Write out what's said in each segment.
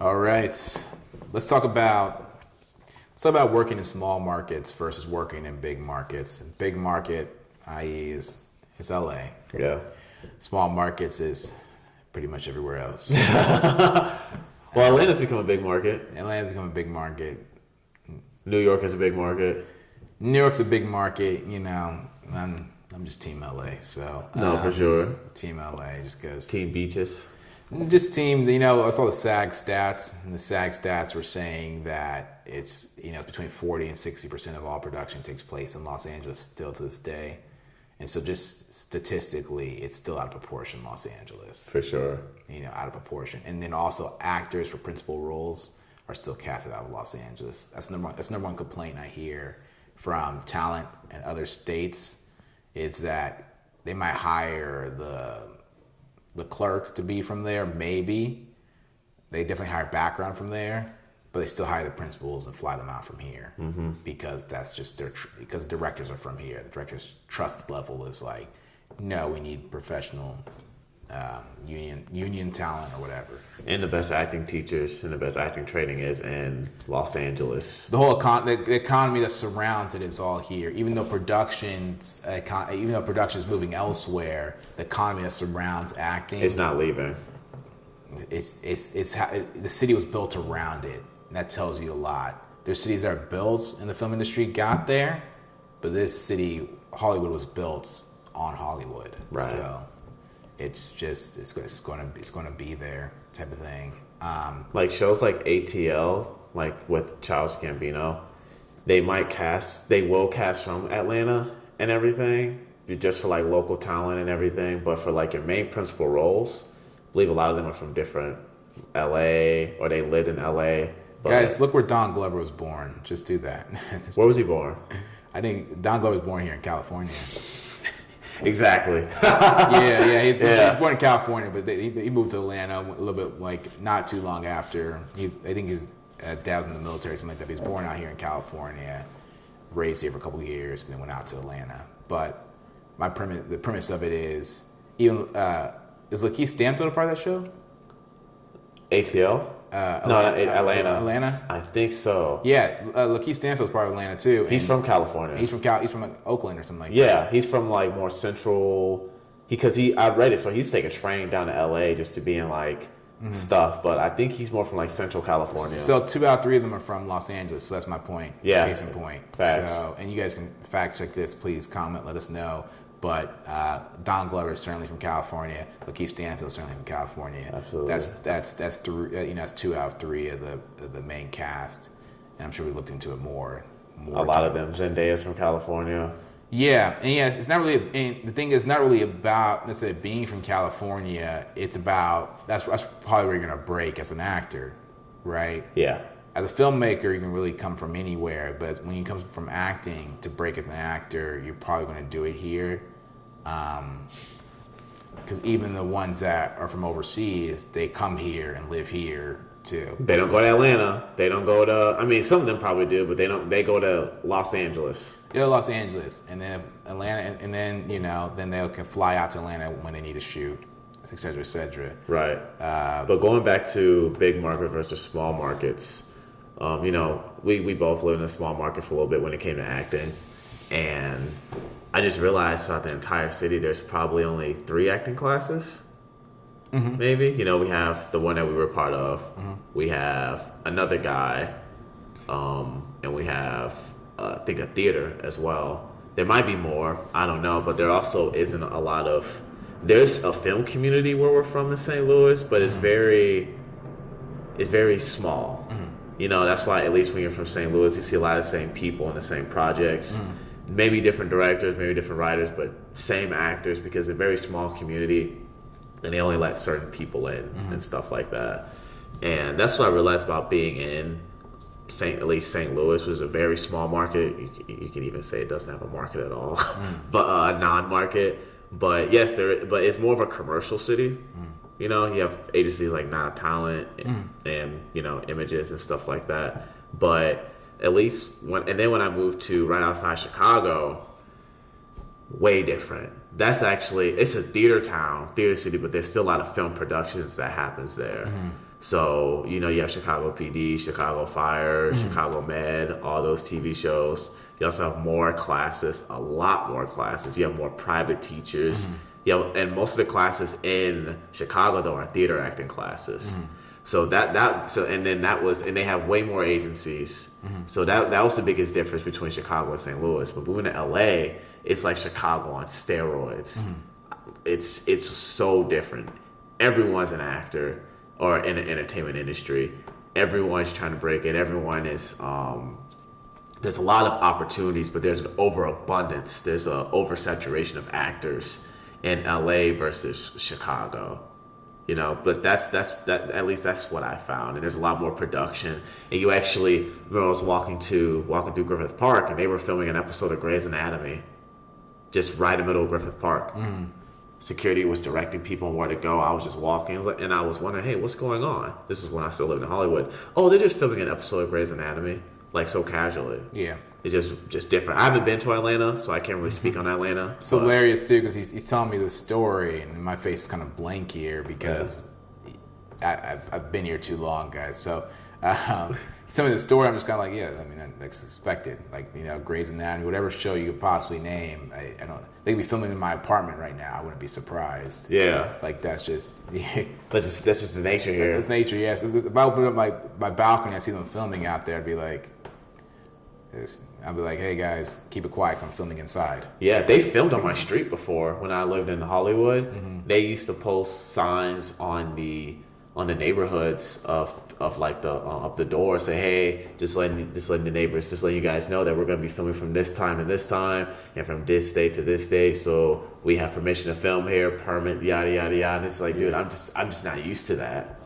All right, let's talk about let's talk about working in small markets versus working in big markets. Big market, i.e., is is LA. Yeah. Small markets is pretty much everywhere else. Well, Atlanta's become a big market. Atlanta's become a big market. New York is a big market. New York's a big market. You know, I'm I'm just Team LA. So No, um, for sure. Team LA, just because Team Beaches. Just team, you know, I saw the SAG stats, and the SAG stats were saying that it's, you know, between 40 and 60% of all production takes place in Los Angeles still to this day. And so just statistically, it's still out of proportion, Los Angeles, For sure. you know, out of proportion. And then also actors for principal roles are still casted out of Los Angeles. That's number one, that's number one complaint I hear from talent in other states is that they might hire the the clerk to be from there, maybe. They definitely hire background from there, but they still hire the principals and fly them out from here mm-hmm. because that's just their tr- because directors are from here. The director's trust level is like, no, we need professional um, union union talent or whatever. And the best acting teachers and the best acting training is in Los Angeles. The whole econ- the, the economy that surrounds it is all here. Even though productions, econ- even though production is moving elsewhere, the economy that surrounds acting It's not leaving. it's it's it's how it, the city was built around it. And that tells you a lot. There's cities that are built and the film industry got there, but this city, Hollywood, was built on Hollywood. Right. So it's just it's, it's going to it's going to be there type of thing. Um, Like shows like ATL, like with Childish Gambino, they might cast, they will cast from Atlanta and everything, just for like local talent and everything. But for like your main principal roles, I believe a lot of them are from different LA or they lived in LA. But guys, look where Don Glover was born. Just do that. where was he born? I think Don Glover was born here in California. Exactly. yeah, yeah, he's, Yeah. he's born in California, but they, he, he moved to Atlanta a little bit, like not too long after. He's, I think his uh, dad was in the military, something like that. He was born out here in California, raised here for a couple of years, and then went out to Atlanta. But my premise, the premise of it is, even uh, is Lakeith Stanfield a part of that show? ATL? Uh, no, Atlanta- Atlanta. Atlanta. I think so. Yeah, uh, Lakeith Stanfield's part of Atlanta too. He's from California. he's from Cal, he's from like, Oakland or something like that. Yeah, he's from like more central. He because he, I read it, so he's taking a train down to LA just to be in like stuff. But I think he's more from like Central California. Mm-hmm. So two out of three of them are from Los Angeles. So that's my point. Yeah. Case in point. Facts. So, and you guys can fact check this. Please comment. Let us know. But uh, Don Glover is certainly from California. Lakeith Stanfield is certainly from California. Absolutely. That's that's that's three. uh, You know, that's two out of three of the of the main cast. And I'm sure we looked into it more. more a lot of them. Zendaya's from California. yeah, and yes, it's not really. And the thing is, not really about let's say being from California. It's about that's that's probably where you're gonna break as an actor, right? Yeah. As a filmmaker, you can really come from anywhere, but when you come from acting to break as an actor, you're probably going to do it here. Because even the ones that are from overseas, they come here and live here too. They don't go to Atlanta. They don't go to. I mean, some of them probably do, but they don't. They go to Los Angeles. Go to Los Angeles, and then if Atlanta, and, and then you know, then they can fly out to Atlanta when they need to shoot, et cetera, et cetera. Right. Uh, but going back to big market versus small markets, um, you know, we, we both lived in a small market for a little bit when it came to acting. And I just realized throughout the entire city, there's probably only three acting classes. Maybe. You know, we have the one that we were part of, we have another guy, um, and we have, uh, I think, a theater as well. There might be more, I don't know, but there also isn't a lot of. There's a film community where we're from in St. Louis, but it's very, it's very small. You know, that's why at least when you're from St. Louis, you see a lot of the same people in the same projects. Mm. Maybe different directors, maybe different writers, but same actors because it's a very small community, and they only let certain people in mm-hmm. and stuff like that. And that's what I realized about being in St. At least St. Louis was a very small market. You, you can even say it doesn't have a market at all, mm. but uh, a non-market. But yes, there. But it's more of a commercial city. Mm. You know, you have agencies like Not Talent and, and you know Images and stuff like that. But at least when and then when I moved to right outside Chicago, way different. That's actually it's a theater town, theater city, but there's still a lot of film productions that happens there. Hmm. So, you know, you have Chicago PD, Chicago Fire, hmm. Chicago Med, all those TV shows. You also have more classes, a lot more classes. You have more private teachers. You have, and most of the classes in Chicago though are theater acting classes. Mm-hmm. So that that so and then that was and they have way more agencies. Mm-hmm. So that that was the biggest difference between Chicago and St. Louis. But moving to LA, it's like Chicago on steroids. Mm-hmm. It's it's so different. Everyone's an actor or in the entertainment industry. Everyone's trying to break it. Everyone is um, there's a lot of opportunities, but there's an overabundance. There's a oversaturation of actors in LA versus Chicago. You know, but that's that's that at least that's what I found. And there's a lot more production. And you actually remember I was walking to walking through Griffith Park and they were filming an episode of Grey's Anatomy just right in the middle of Griffith Park. Mm. Security was directing people on where to go. I was just walking, I was like, and I was wondering, hey, what's going on? This is when I still lived in Hollywood. Oh, they're just filming an episode of Grey's Anatomy, like so casually. Yeah. It's just just different. I haven't been to Atlanta, so I can't really speak on Atlanta. It's but- hilarious too because he's, he's telling me the story, and my face is kind of blank here because I, I've, I've been here too long, guys. So um, he's telling me the story. I'm just kind of like, yeah, I mean, that- that's expected. Like you know, Grey's Anatomy, whatever show you could possibly name. I, I don't. They could be filming in my apartment right now. I wouldn't be surprised. Yeah, Like that's just. that's just that's just the nature here. It's nature, yes. If I open up my, my balcony, I see them filming out there. I'd be like, it's, I'll be like, hey guys, keep it quiet. 'cause I'm filming inside. Yeah, they filmed on my street before when I lived in Hollywood. They used to post signs on the on the neighborhoods of of like the uh, up the door say hey just letting just letting the neighbors just letting you guys know that we're going to be filming from this time to this time and from this day to this day so we have permission to film here permit yada yada yada and it's like dude i'm just i'm just not used to that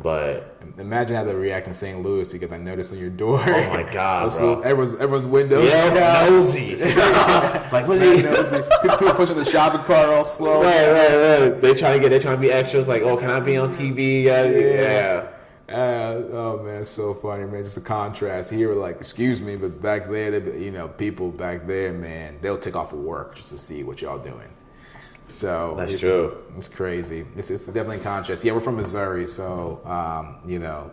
but Imagine how they react in St. Louis to get that notice on your door. Oh my God, bro. Everyone's, everyone's windows. yeah nosy like what are you nosy. People pushing the shopping cart all slow. Right, right, right. They trying to get, they trying to be extras. Like, oh, can I be on TV? Yeah, yeah. Uh, oh man, it's so funny, man. Just the contrast here, like, excuse me, but back there, they, you know, people back there, man, they'll take off of work just to see what y'all doing. So That's it- true. It's crazy. It's, it's definitely contrast. Yeah, we're from Missouri, so um, you know,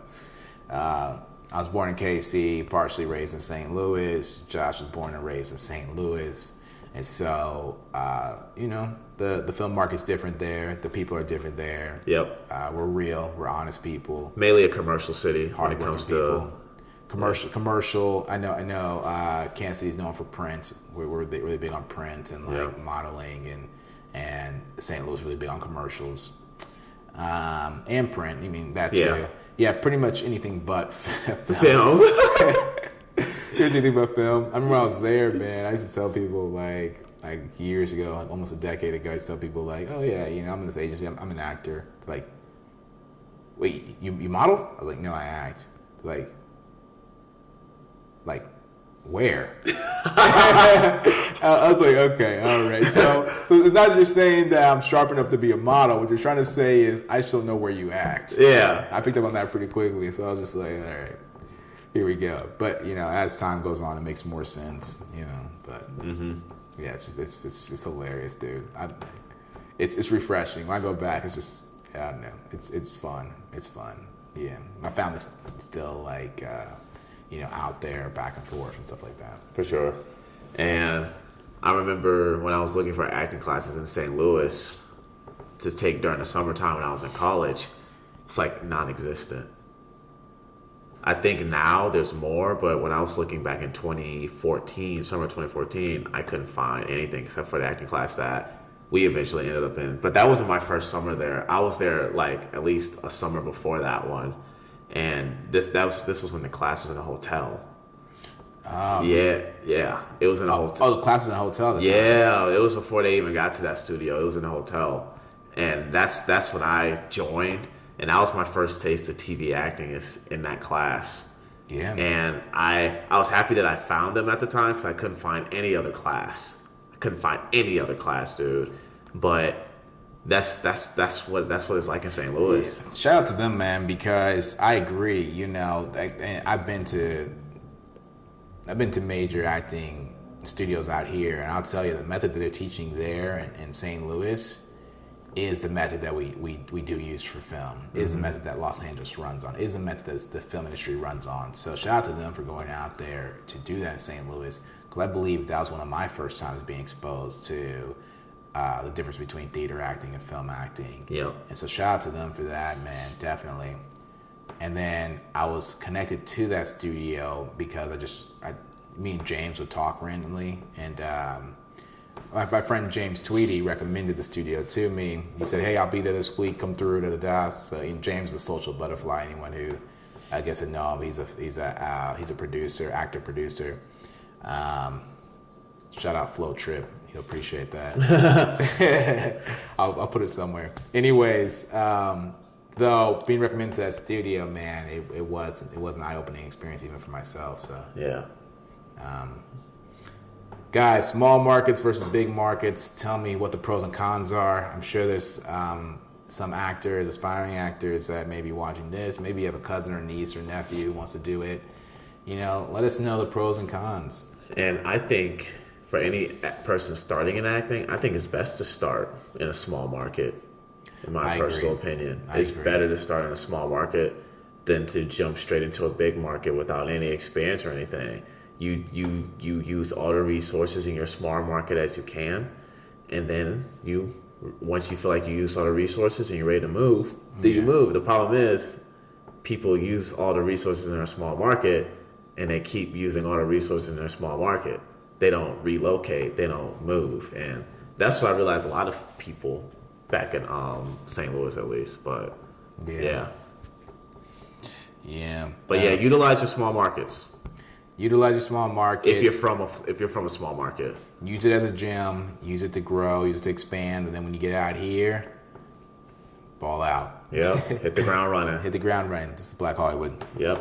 uh, I was born in KC, partially raised in St. Louis. Josh was born and raised in St. Louis, and so uh, you know, the the film market's different there. The people are different there. Yep. Uh, we're real. We're honest people. Mainly a commercial city when it comes people. to. Commercial, commercial. I know, I know. Uh, Kansas City's known for print. We're, we're really big on print and like Yeah. modeling, and and St. Louis really big on commercials um, and print. I mean that too. Yeah. Yeah, pretty much anything but film. Anything but film. I remember I was there, man. I used to tell people like like years ago, like almost a decade ago, I used to tell people like, oh yeah, you know, I'm in this agency. I'm, I'm an actor. Like, wait, you you model? I was like, no, I act. Like, like where? I was like, okay, all right. So, so it's not just saying that I'm sharp enough to be a model. What you're trying to say is I still know where you act. yeah. I picked up on that pretty quickly, so I was just like, all right, here we go. But you know, as time goes on, it makes more sense. You know, but yeah, it's just it's it's just hilarious, dude. I, it's it's refreshing. When I go back, it's just yeah, I don't know. It's it's fun. It's fun. Yeah, my family's still like uh, you know out there back and forth and stuff like that. For sure. And I remember when I was looking for acting classes in St. Louis to take during the summertime when I was in college, it's like non existent. I think now there's more, but when I was looking back in 2014, summer 2014, I couldn't find anything except for the acting class that we eventually ended up in. But that wasn't my first summer there. I was there like at least a summer before that one. And this that was this was when the class was in a hotel. Oh. yeah, yeah. It was in a hotel. Oh, the class is in a hotel. the time. Yeah, it was before they even got to that studio. It was in a hotel, and that's that's when I joined, and that was my first taste of TV acting is in that class. yeah. man. And I I was happy that I found them at the time because I couldn't find any other class. I couldn't find any other class, dude. But that's that's that's what that's what it's like in St. Louis. Shout out to them, man, because I agree. You know, and I've been to, I've been to major acting studios out here, and I'll tell you the method that they're teaching there in, in St. Louis, is the method that we, we, we do use for film, is the method that Los Angeles runs on, is the method that the film industry runs on. So shout out to them for going out there to do that in St. Louis, because I believe that was one of my first times being exposed to uh, the difference between theater acting and film acting. Yep. And so shout out to them for that, man, definitely. And then I was connected to that studio because I just, I, me and James would talk randomly, and um, my, my friend James Tweedy recommended the studio to me. He said, "Hey, I'll be there this week. Come through to the desk." So James, the social butterfly. Anyone who I guess would know him, he's a he's a uh, he's a producer, actor producer. Um, shout out Flow Trip. He'll appreciate that. I'll, I'll put it somewhere. Anyways, um, though being recommended to that studio, man, it, it was it was an eye opening experience even for myself. So Yeah. guys, small markets versus big markets. Tell me what the pros and cons are. I'm sure there's um, some actors, aspiring actors that may be watching this. Maybe you have a cousin or niece or nephew who wants to do it. You know, let us know the pros and cons. And I think for any person starting in acting, I think it's best to start in a small market. In my I personal agree. opinion, I it's agree. better to start in a small market than to jump straight into a big market without any experience or anything. You you you use all the resources in your small market as you can, and then you once you feel like you use all the resources and you're ready to move, then you move. The problem is people use all the resources in their small market and they keep using all the resources in their small market. They don't relocate, they don't move. And that's what I realized a lot of people back in um, St. Louis at least. But Yeah. yeah. Yeah. But yeah, utilize your small markets. utilize your small markets. If you're from a if you're from a small market. use it as a gym, use it to grow, use it to expand, and then when you get out here, ball out. Yeah. Hit the ground running. Hit the ground running. This is Black Hollywood. Yep.